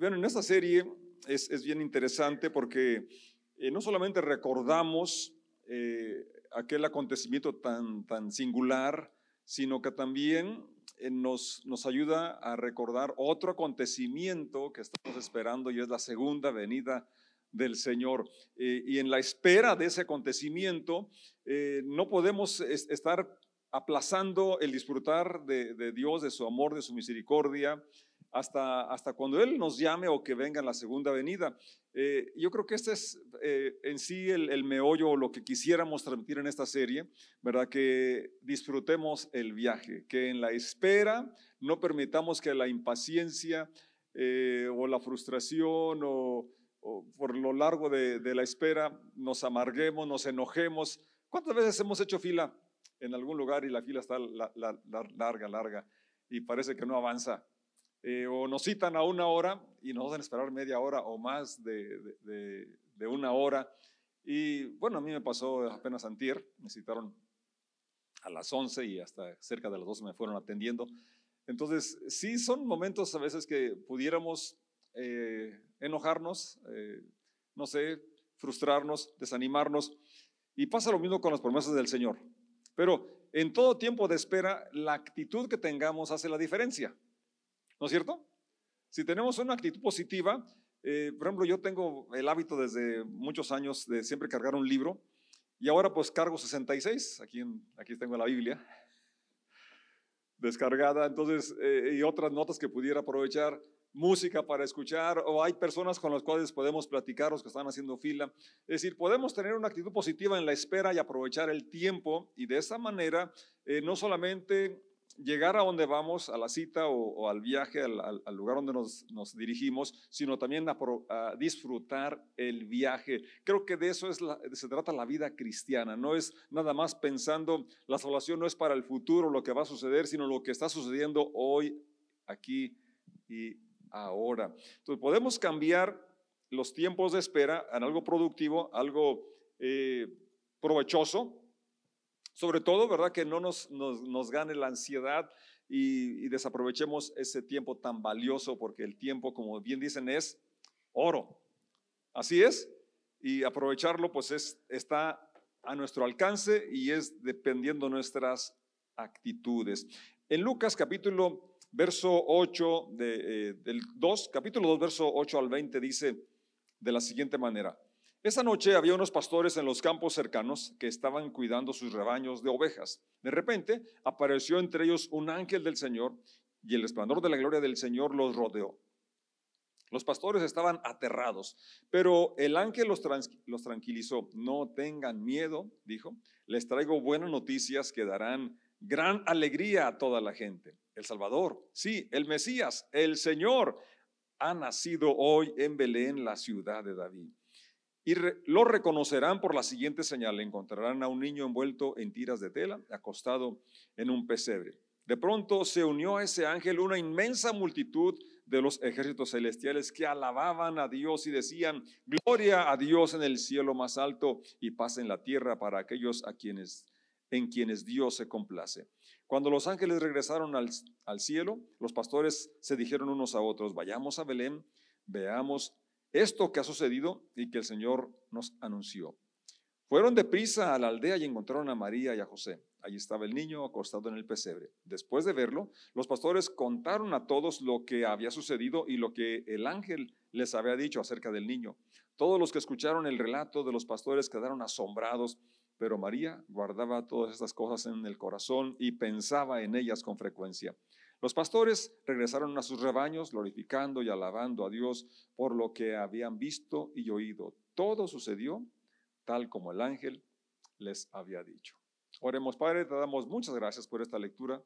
Bueno, en esta serie es, es bien interesante porque eh, no solamente recordamos eh, aquel acontecimiento tan, tan singular, sino que también eh, nos, nos ayuda a recordar otro acontecimiento que estamos esperando y es la segunda venida del Señor. y en la espera de ese acontecimiento, no podemos estar aplazando el disfrutar de, de, Dios, de su amor, de su misericordia, hasta, hasta cuando Él nos llame o que venga en la segunda venida. Eh, yo creo que este es eh, en sí el, el, meollo o lo que quisiéramos transmitir en esta serie, ¿verdad? Que disfrutemos el viaje, que en la espera no permitamos que la impaciencia eh, o la frustración o, por lo largo de, de, la espera nos amarguemos, nos enojemos. ¿Cuántas veces hemos hecho fila en algún lugar y la fila está la, la, larga, larga y parece que no avanza? Eh, o nos citan a una hora y nos hacen esperar media hora o más de, de, una hora. Y bueno, a mí me pasó apenas antier, me citaron a las 11 y hasta cerca de las 12 me fueron atendiendo. Entonces, sí son momentos a veces que pudiéramos eh, enojarnos, eh, no sé, frustrarnos, desanimarnos. Y pasa lo mismo con las promesas del Señor. Pero en todo tiempo de espera, la actitud que tengamos hace la diferencia. ¿No es cierto? Si tenemos una actitud positiva, eh, por ejemplo, yo tengo el hábito desde muchos años de siempre cargar un libro y ahora pues cargo 66, aquí, en, aquí tengo la Biblia descargada, entonces, eh, y otras notas que pudiera aprovechar, música para escuchar, o hay personas con las cuales podemos platicar, los que están haciendo fila. Es decir, podemos tener una actitud positiva en la espera y aprovechar el tiempo, y de esa manera, eh, no solamente llegar a donde vamos, a la cita o, al viaje, al, lugar donde nos, dirigimos, sino también a, disfrutar el viaje. Creo que de eso es se trata la vida cristiana. No es nada más pensando, la salvación no es para el futuro, lo que va a suceder, sino lo que está sucediendo hoy, aquí y ahora. Entonces podemos cambiar los tiempos de espera en algo productivo, algo eh, provechoso, sobre todo, ¿verdad? Que no nos, nos, gane la ansiedad y, desaprovechemos ese tiempo tan valioso, porque el tiempo, como bien dicen, es oro. Así es. Y aprovecharlo, pues es, está a nuestro alcance y es dependiendo nuestras actitudes. En Lucas capítulo verso 8 de, eh, del 2, capítulo 2, verso 8 al 20 dice de la siguiente manera. Esa noche había unos pastores en los campos cercanos que estaban cuidando sus rebaños de ovejas. De repente apareció entre ellos un ángel del Señor y el resplandor de la gloria del Señor los rodeó. Los pastores estaban aterrados, pero el ángel los, los tranquilizó. No tengan miedo, dijo. Les traigo buenas noticias que darán gran alegría a toda la gente. El Salvador, sí, el Mesías, el Señor, ha nacido hoy en Belén, la ciudad de David. Y lo reconocerán por la siguiente señal. Encontrarán a un niño envuelto en tiras de tela, acostado en un pesebre. De pronto se unió a ese ángel una inmensa multitud de los ejércitos celestiales que alababan a Dios y decían, gloria a Dios en el cielo más alto y paz en la tierra para aquellos a quienes, en quienes Dios se complace. Cuando los ángeles regresaron al, al cielo, los pastores se dijeron unos a otros, vayamos a Belén, veamos esto que ha sucedido y que el Señor nos anunció. Fueron deprisa a la aldea y encontraron a María y a José. Allí estaba el niño acostado en el pesebre. Después de verlo, los pastores contaron a todos lo que había sucedido y lo que el ángel les había dicho acerca del niño. Todos los que escucharon el relato de los pastores quedaron asombrados, pero María guardaba todas estas cosas en el corazón y pensaba en ellas con frecuencia. Los pastores regresaron a sus rebaños glorificando y alabando a Dios por lo que habían visto y oído. Todo sucedió tal como el ángel les había dicho. Oremos, Padre, te damos muchas gracias por esta lectura.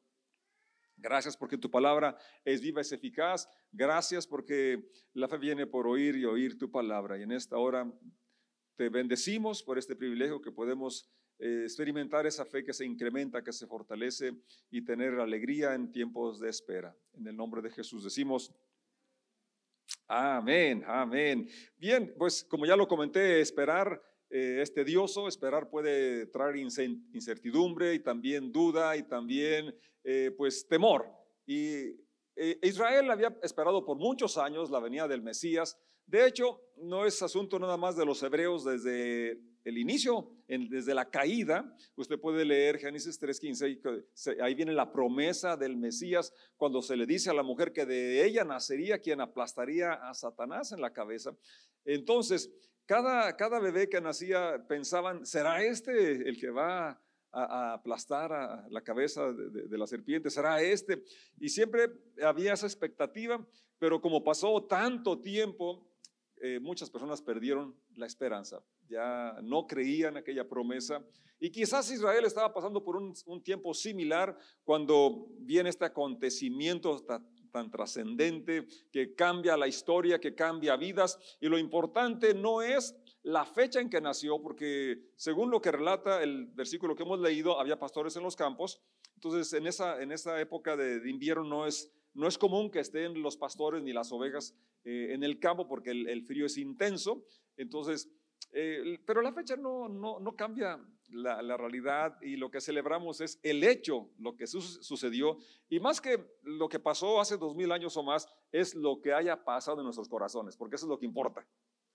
Gracias porque tu palabra es viva, es eficaz. Gracias porque la fe viene por oír y oír tu palabra. Y en esta hora te bendecimos por este privilegio que podemos eh, experimentar esa fe que se incrementa, que se fortalece y tener alegría en tiempos de espera. En el nombre de Jesús decimos, amén, amén. Bien, pues como ya lo comenté, esperar eh, es tedioso, esperar puede traer incertidumbre y también duda y también eh, pues temor. Y Israel había esperado por muchos años la venida del Mesías. De hecho, no es asunto nada más de los hebreos desde el inicio, desde la caída. Usted puede leer Génesis 3:15, ahí viene la promesa del Mesías cuando se le dice a la mujer que de ella nacería quien aplastaría a Satanás en la cabeza. Entonces, cada, cada bebé que nacía pensaban, ¿será este el que va a, aplastar a la cabeza de, la serpiente? ¿Será este? Y siempre había esa expectativa, pero como pasó tanto tiempo, eh, muchas personas perdieron la esperanza, ya no creían aquella promesa. Y quizás Israel estaba pasando por un, tiempo similar cuando viene este acontecimiento tan, tan trascendente que cambia la historia, que cambia vidas. Y lo importante no es la fecha en que nació, porque según lo que relata el versículo que hemos leído, había pastores en los campos. Entonces, en esa, en esa época de, invierno no es, no es común que estén los pastores ni las ovejas eh, en el campo porque el, frío es intenso. Entonces, eh, pero la fecha no, no, no cambia la, la, realidad y lo que celebramos es el hecho, lo que sucedió. Y más que lo que pasó hace dos mil años o más, es lo que haya pasado en nuestros corazones, porque eso es lo que importa.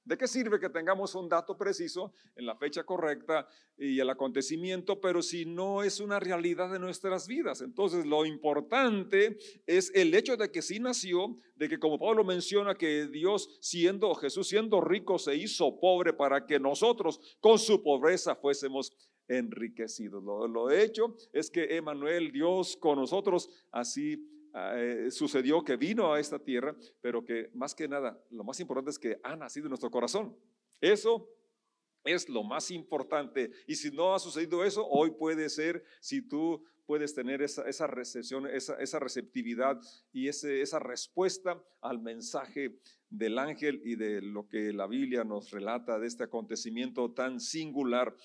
¿De qué sirve que tengamos un dato preciso en la fecha correcta y el acontecimiento, pero si no es una realidad de nuestras vidas? Entonces, lo importante es el hecho de que sí nació, de que como Pablo menciona que Dios siendo Jesús siendo rico se hizo pobre para que nosotros con su pobreza fuésemos enriquecidos. Lo, hecho es que Emanuel, Dios con nosotros, así eh, sucedió que vino a esta tierra, pero que más que nada, lo más importante es que ha nacido en nuestro corazón. Eso es lo más importante. Y si no ha sucedido eso, hoy puede ser, si tú puedes tener esa, recepción, esa, esa, receptividad y ese, esa respuesta al mensaje del ángel y de lo que la Biblia nos relata de este acontecimiento tan singular.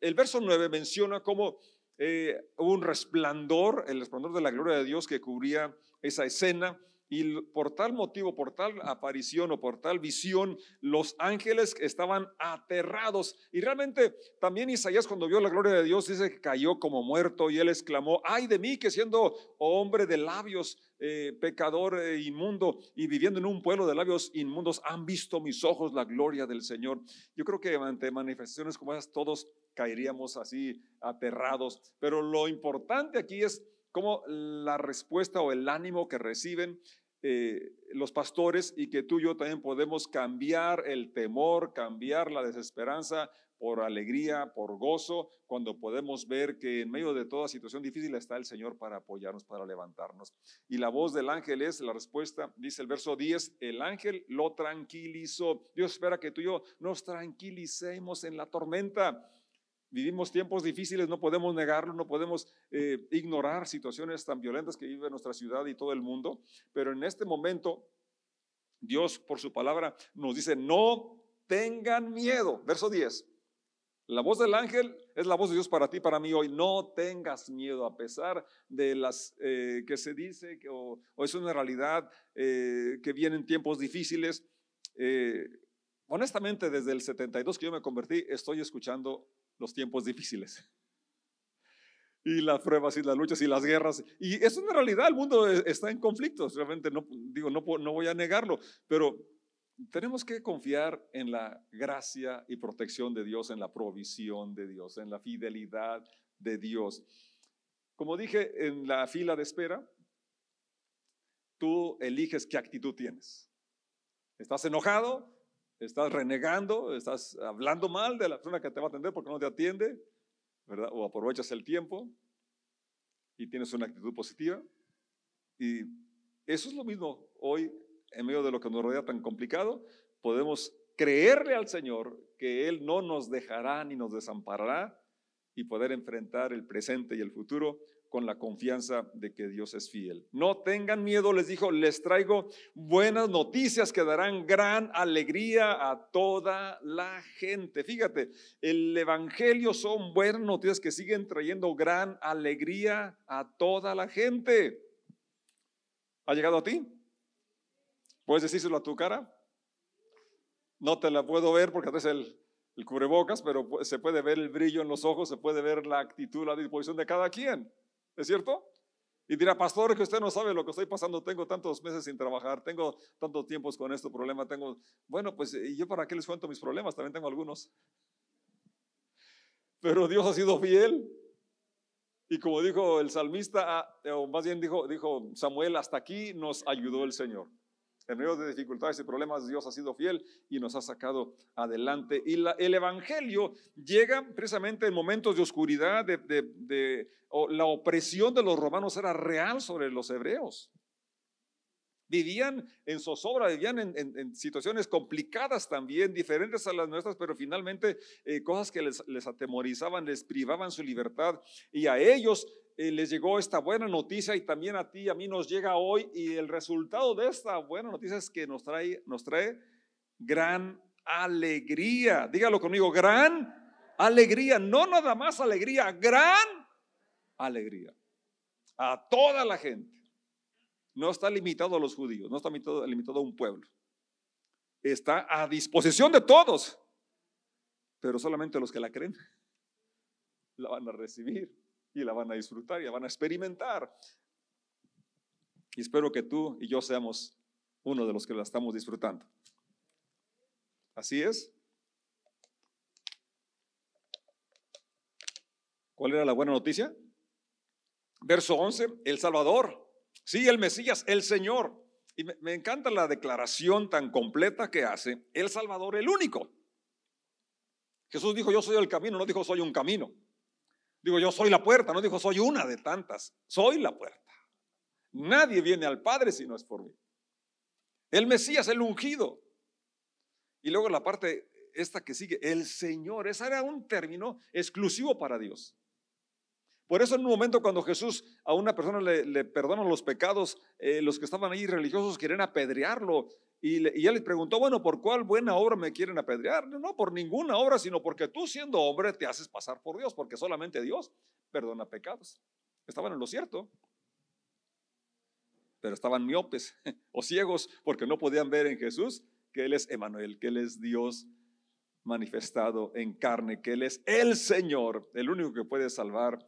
El verso 9 menciona cómo eh, un resplandor, el resplandor de la gloria de Dios que cubría esa escena. Y por tal motivo, por tal aparición o por tal visión, los ángeles estaban aterrados. Y realmente también Isaías cuando vio la gloria de Dios dice que cayó como muerto y él exclamó, ay de mí que siendo hombre de labios, eh, pecador e inmundo y viviendo en un pueblo de labios inmundos, han visto mis ojos la gloria del Señor. Yo creo que ante manifestaciones como esas todos caeríamos así aterrados. Pero lo importante aquí es cómo la respuesta o el ánimo que reciben eh, los pastores y que tú y yo también podemos cambiar el temor, cambiar la desesperanza por alegría, por gozo, cuando podemos ver que en medio de toda situación difícil está el Señor para apoyarnos, para levantarnos. Y la voz del ángel es la respuesta, dice el verso 10, el ángel lo tranquilizó. Dios espera que tú y yo nos tranquilicemos en la tormenta. Vivimos tiempos difíciles, no podemos negarlo, no podemos eh, ignorar situaciones tan violentas que vive nuestra ciudad y todo el mundo, pero en este momento Dios por su palabra nos dice, no tengan miedo. Verso 10. La voz del ángel es la voz de Dios para ti, para mí hoy. No tengas miedo a pesar de las eh, que se dice o, es una realidad eh, que vienen tiempos difíciles. Honestamente, desde el 72 que yo me convertí, estoy escuchando los tiempos difíciles. Y las pruebas y las luchas y las guerras. Y es una realidad, el mundo e, está en conflictos, realmente no, digo, no, no voy a negarlo, pero tenemos que confiar en la gracia y protección de Dios, en la provisión de Dios, en la fidelidad de Dios. Como dije en la fila de espera, tú eliges qué actitud tienes. ¿Estás enojado? Estás renegando, estás hablando mal de la persona que te va a atender porque no te atiende, ¿verdad? O aprovechas el tiempo y tienes una actitud positiva. Y eso es lo mismo hoy, en medio de lo que nos rodea tan complicado, podemos creerle al Señor que Él no nos dejará ni nos desamparará y poder enfrentar el presente y el futuro con la confianza de que Dios es fiel. No tengan miedo, les dijo, les traigo buenas noticias que darán gran alegría a toda la gente. Fíjate, el Evangelio son buenas noticias que siguen trayendo gran alegría a toda la gente. ¿Ha llegado a ti? ¿Puedes decírselo a tu cara? No te la puedo ver porque es el, el cubrebocas, pero se puede ver el brillo en los ojos, se puede ver la actitud, la disposición de cada quien. ¿Es cierto? Y dirá, pastor, que usted no sabe lo que estoy pasando, tengo tantos meses sin trabajar, tengo tantos tiempos con este problema, tengo, bueno, pues ¿y yo para qué les cuento mis problemas? También tengo algunos. Pero Dios ha sido fiel. Y como dijo el salmista, ah, o más bien dijo, dijo Samuel, hasta aquí nos ayudó el Señor. En medio de dificultades y problemas, Dios ha sido fiel y nos ha sacado adelante. Y el Evangelio llega precisamente en momentos de oscuridad, de, la opresión de los romanos era real sobre los hebreos. Vivían en zozobra, vivían en, situaciones complicadas también, diferentes a las nuestras, pero finalmente eh, cosas que les, atemorizaban, les privaban su libertad. Y a ellos eh, les llegó esta buena noticia y también a ti, a mí nos llega hoy y el resultado de esta buena noticia es que nos trae, nos trae gran alegría. Dígalo conmigo, gran alegría, no nada más alegría, gran alegría. A toda la gente. No está limitado a los judíos, no está limitado, a un pueblo. Está a disposición de todos, pero solamente los que la creen la van a recibir y la van a disfrutar y la van a experimentar. Y espero que tú y yo seamos uno de los que la estamos disfrutando. Así es. ¿Cuál era la buena noticia? Verso 11, el Salvador. Sí, el Mesías, el Señor. Y me, encanta la declaración tan completa que hace, el Salvador, el único. Jesús dijo, yo soy el camino, no dijo, soy un camino. Digo, yo soy la puerta, no dijo, soy una de tantas, soy la puerta. Nadie viene al Padre si no es por mí. El Mesías, el ungido. Y luego la parte esta que sigue, el Señor, ese era un término exclusivo para Dios. Por eso en un momento cuando Jesús a una persona le, perdona los pecados, eh, los que estaban ahí religiosos quieren apedrearlo y, él le preguntó, bueno, ¿por cuál buena obra me quieren apedrear? No, por ninguna obra, sino porque tú siendo hombre te haces pasar por Dios, porque solamente Dios perdona pecados. Estaban en lo cierto, pero estaban miopes o ciegos porque no podían ver en Jesús que Él es Emanuel, que Él es Dios manifestado en carne, que Él es el Señor, el único que puede salvar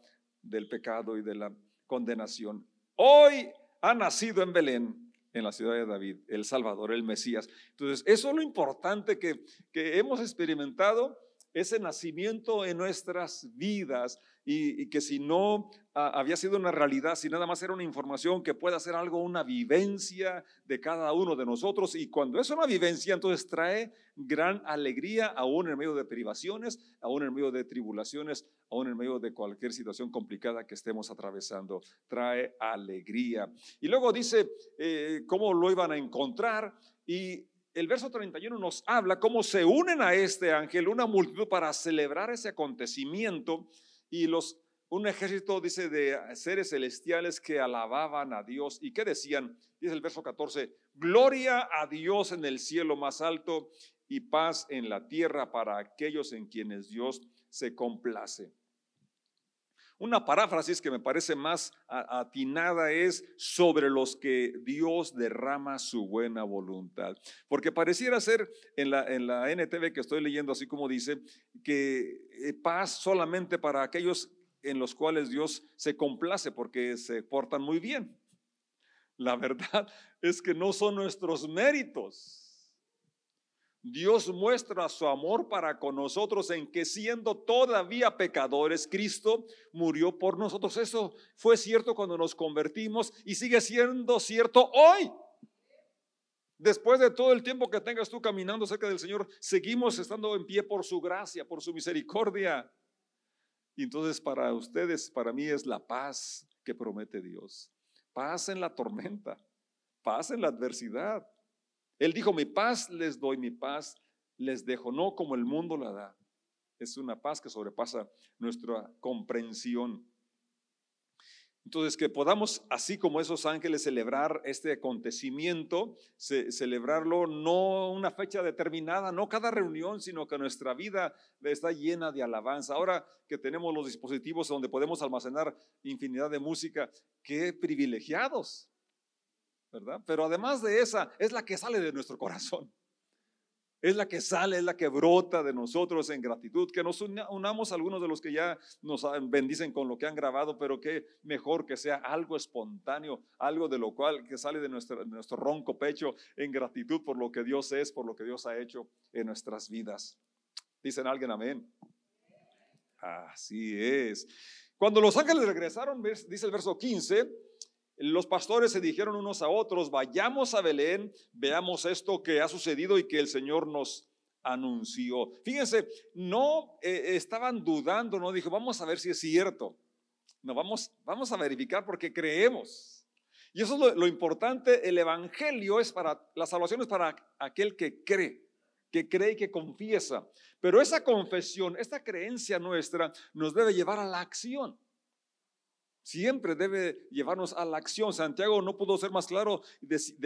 del pecado y de la condenación. Hoy ha nacido en Belén en la ciudad de David, el Salvador, el Mesías. Entonces, eso es lo importante que, que hemos experimentado, ese nacimiento en nuestras vidas y, que si no ah, había sido una realidad, si nada más era una información que pueda ser algo, una vivencia de cada uno de nosotros. Y cuando es una vivencia, entonces trae gran alegría, aún en medio de privaciones, aún en medio de tribulaciones, aún en medio de cualquier situación complicada que estemos atravesando. Trae alegría. Y luego dice eh, cómo lo iban a encontrar. Y el verso 31 nos habla cómo se unen a este ángel una multitud para celebrar ese acontecimiento y los, un ejército, dice, de seres celestiales que alababan a Dios. ¿Y qué decían? Dice el verso 14, gloria a Dios en el cielo más alto y paz en la tierra para aquellos en quienes Dios se complace. Una paráfrasis que me parece más atinada es sobre los que Dios derrama su buena voluntad. Porque pareciera ser en la, en la NTV que estoy leyendo, así como dice, que eh, paz solamente para aquellos en los cuales Dios se complace porque se portan muy bien. La verdad es que no son nuestros méritos Dios muestra su amor para con nosotros en que siendo todavía pecadores, Cristo murió por nosotros. Eso fue cierto cuando nos convertimos y sigue siendo cierto hoy. Después de todo el tiempo que tengas tú caminando cerca del Señor, seguimos estando en pie por su gracia, por su misericordia. Y entonces para ustedes, para mí es la paz que promete Dios. Paz en la tormenta, paz en la adversidad él dijo, mi paz les doy, mi paz les dejo, no como el mundo la da. Es una paz que sobrepasa nuestra comprensión. Entonces, que podamos, así como esos ángeles, celebrar este acontecimiento, celebrarlo no una fecha determinada, no cada reunión, sino que nuestra vida está llena de alabanza. Ahora que tenemos los dispositivos donde podemos almacenar infinidad de música, qué privilegiados. Pero además de esa, es la que sale de nuestro corazón. es la que sale, es la que brota de nosotros en gratitud. Que nos unamos algunos de los que ya nos bendicen con lo que han grabado, pero que mejor que sea algo espontáneo, algo de lo cual que sale de nuestro, de nuestro ronco pecho en gratitud por lo que Dios es, por lo que Dios ha hecho en nuestras vidas. Dicen alguien amén. Así es. Cuando los ángeles regresaron, dice el verso 15, los pastores se dijeron unos a otros, vayamos a Belén, veamos esto que ha sucedido y que el Señor nos anunció. Fíjense, no eh, estaban dudando, no dijo, vamos a ver si es cierto. No, vamos, vamos a verificar porque creemos. Y eso es lo, lo importante, el Evangelio es para, la salvación es para aquel que cree que cree y que confiesa. Pero esa confesión, esta creencia nuestra nos debe llevar a la acción. Siempre debe llevarnos a la acción. Santiago no pudo ser más claro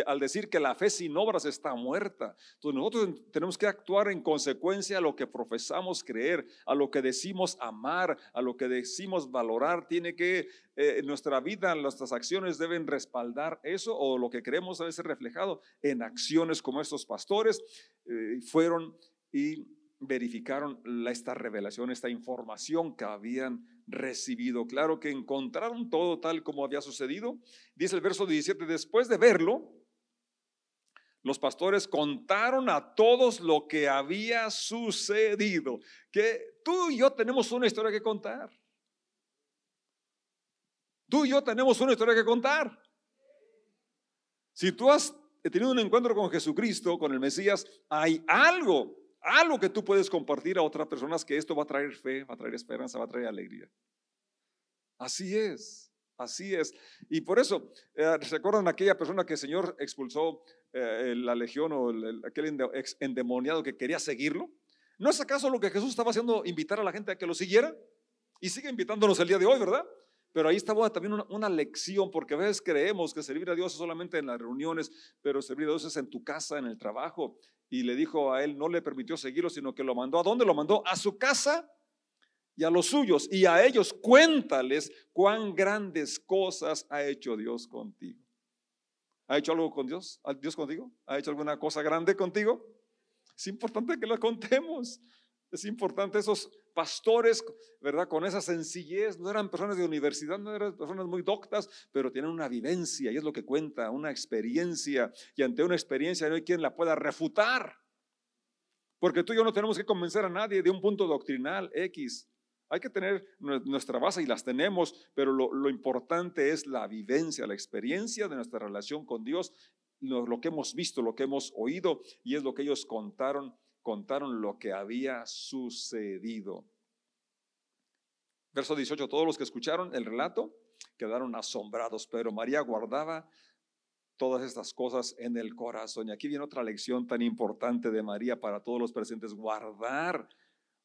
al decir que la fe sin obras está muerta. Entonces nosotros tenemos que actuar en consecuencia a lo que profesamos creer, a lo que decimos amar, a lo que decimos valorar. Tiene que, eh, nuestra vida, nuestras acciones deben respaldar eso o lo que creemos debe ser reflejado en acciones como estos pastores eh, fueron y verificaron esta revelación, esta información que habían recibido. Claro que encontraron todo tal como había sucedido. Dice el verso 17, después de verlo, los pastores contaron a todos lo que había sucedido. Que tú y yo tenemos una historia que contar. Tú y yo tenemos una historia que contar. Si tú has tenido un encuentro con Jesucristo, con el Mesías, hay algo algo que tú puedes compartir a otras personas que esto va a traer fe, va a traer esperanza, va a traer alegría. Así es, así es. Y por eso, eh, ¿recuerdan aquella persona que el Señor expulsó eh, la legión o aquel endemoniado que quería seguirlo? ¿No es acaso lo que Jesús estaba haciendo invitar a la gente a que lo siguiera? Y sigue invitándonos el día de hoy, ¿verdad? Pero ahí estaba también una, una, lección, porque a veces creemos que servir a Dios es solamente en las reuniones, pero servir a Dios es en tu casa, en el trabajo, y le dijo a él, no le permitió seguirlo, sino que lo mandó. ¿A dónde lo mandó? A su casa y a los suyos. Y a ellos cuéntales cuán grandes cosas ha hecho Dios contigo. ¿Ha hecho algo con Dios? ¿Dios contigo? ¿Ha hecho alguna cosa grande contigo? Es importante que lo contemos. Es importante esos pastores, ¿verdad? Con esa sencillez, no eran personas de universidad, no eran personas muy doctas, pero tienen una vivencia y es lo que cuenta, una experiencia. Y ante una experiencia no hay quien la pueda refutar. Porque tú y yo no tenemos que convencer a nadie de un punto doctrinal X. Hay que tener nuestra base y las tenemos, pero lo, importante es la vivencia, la experiencia de nuestra relación con Dios, lo que hemos visto, lo que hemos oído, y es lo que ellos contaron contaron lo que había sucedido. Verso 18, todos los que escucharon el relato quedaron asombrados, pero María guardaba todas estas cosas en el corazón. Y aquí viene otra lección tan importante de María para todos los presentes, guardar,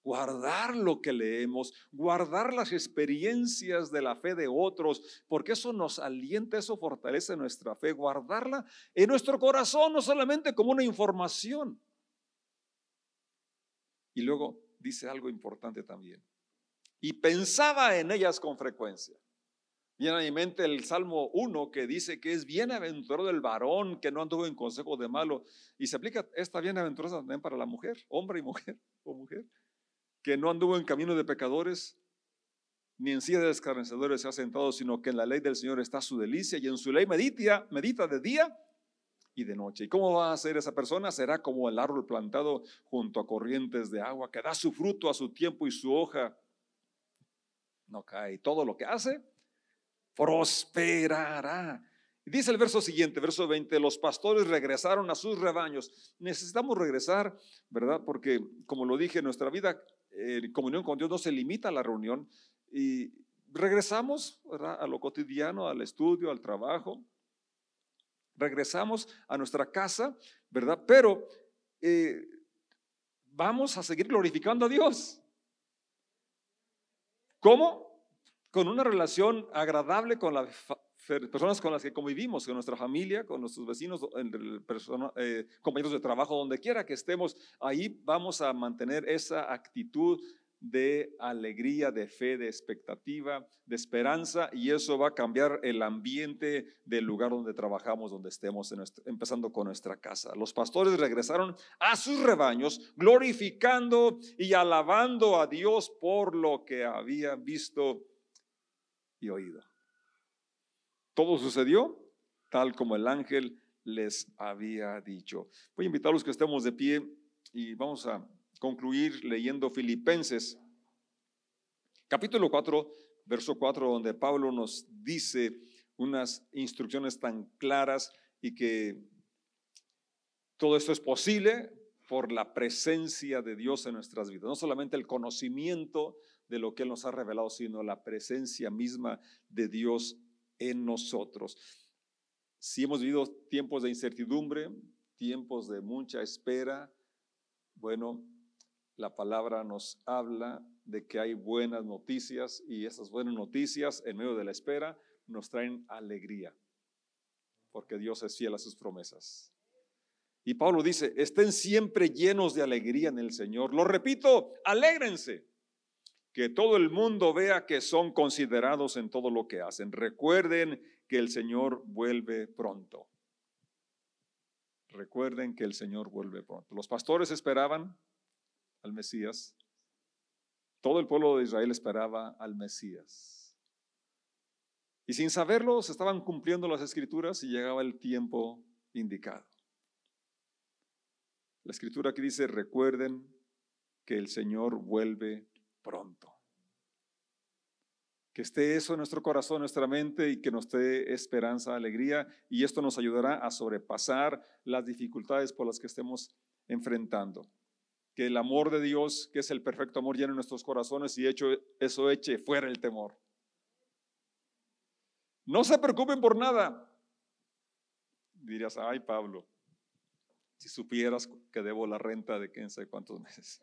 guardar lo que leemos, guardar las experiencias de la fe de otros, porque eso nos alienta, eso fortalece nuestra fe, guardarla en nuestro corazón, no solamente como una información, y luego dice algo importante también. Y pensaba en ellas con frecuencia. Viene a mi mente el Salmo 1 que dice que es bienaventurado el varón que no anduvo en consejo de malo. Y se aplica esta bienaventuranza también para la mujer, hombre y mujer o mujer, que no anduvo en camino de pecadores, ni en silla de escarnecedores se ha sentado, sino que en la ley del Señor está su delicia y en su ley medita, medita de día y de noche. ¿Y cómo va a ser esa persona? Será como el árbol plantado junto a corrientes de agua, que da su fruto a su tiempo y su hoja no cae. Todo lo que hace prosperará. Y dice el verso siguiente, verso 20, los pastores regresaron a sus rebaños. Necesitamos regresar, ¿verdad? Porque, como lo dije, nuestra vida en comunión con Dios no se limita a la reunión y regresamos ¿verdad? a lo cotidiano, al estudio, al trabajo, regresamos a nuestra casa, ¿verdad? Pero eh, vamos a seguir glorificando a Dios. ¿Cómo? Con una relación agradable con las personas con las que convivimos, con nuestra familia, con nuestros vecinos, eh, compañeros de trabajo, donde quiera que estemos, ahí vamos a mantener esa actitud de alegría, de fe, de expectativa, de esperanza, y eso va a cambiar el ambiente del lugar donde trabajamos, donde estemos, empezando con nuestra casa. Los pastores regresaron a sus rebaños, glorificando y alabando a Dios por lo que habían visto y oído. Todo sucedió tal como el ángel les había dicho. Voy a invitarlos que estemos de pie y vamos a concluir leyendo Filipenses, capítulo 4, verso 4, donde Pablo nos dice unas instrucciones tan claras y que todo esto es posible por la presencia de Dios en nuestras vidas. No solamente el conocimiento de lo que Él nos ha revelado, sino la presencia misma de Dios en nosotros. Si hemos vivido tiempos de incertidumbre, tiempos de mucha espera, bueno, la palabra nos habla de que hay buenas noticias y esas buenas noticias en medio de la espera nos traen alegría, porque Dios es fiel a sus promesas. Y Pablo dice, estén siempre llenos de alegría en el Señor. Lo repito, alégrense. Que todo el mundo vea que son considerados en todo lo que hacen. Recuerden que el Señor vuelve pronto. Recuerden que el Señor vuelve pronto. Los pastores esperaban al Mesías. Todo el pueblo de Israel esperaba al Mesías. Y sin saberlo, se estaban cumpliendo las escrituras y llegaba el tiempo indicado. La escritura aquí dice, recuerden que el Señor vuelve pronto. Que esté eso en nuestro corazón, en nuestra mente y que nos dé esperanza, alegría y esto nos ayudará a sobrepasar las dificultades por las que estemos enfrentando que el amor de Dios, que es el perfecto amor, llene nuestros corazones y hecho, eso eche fuera el temor. No se preocupen por nada. Dirías, ay Pablo, si supieras que debo la renta de quién sabe cuántos meses.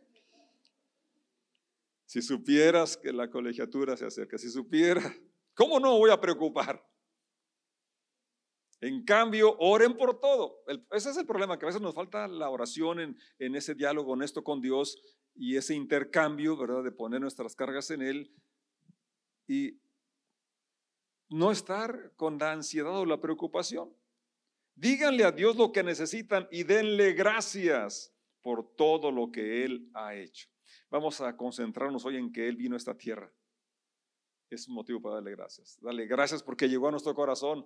Si supieras que la colegiatura se acerca, si supiera, ¿cómo no voy a preocupar? En cambio, oren por todo. ese es el problema, que a veces nos falta la oración en, en, ese diálogo honesto con Dios y ese intercambio, ¿verdad? De poner nuestras cargas en Él y no estar con la ansiedad o la preocupación. Díganle a Dios lo que necesitan y denle gracias por todo lo que Él ha hecho. Vamos a concentrarnos hoy en que Él vino a esta tierra. Es un motivo para darle gracias. Dale gracias porque llegó a nuestro corazón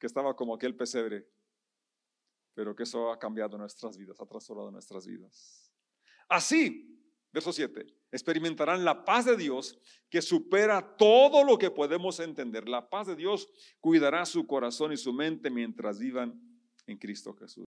que estaba como aquel pesebre, pero que eso ha cambiado nuestras vidas, ha transformado nuestras vidas. Así, verso 7, experimentarán la paz de Dios que supera todo lo que podemos entender. La paz de Dios cuidará su corazón y su mente mientras vivan en Cristo Jesús.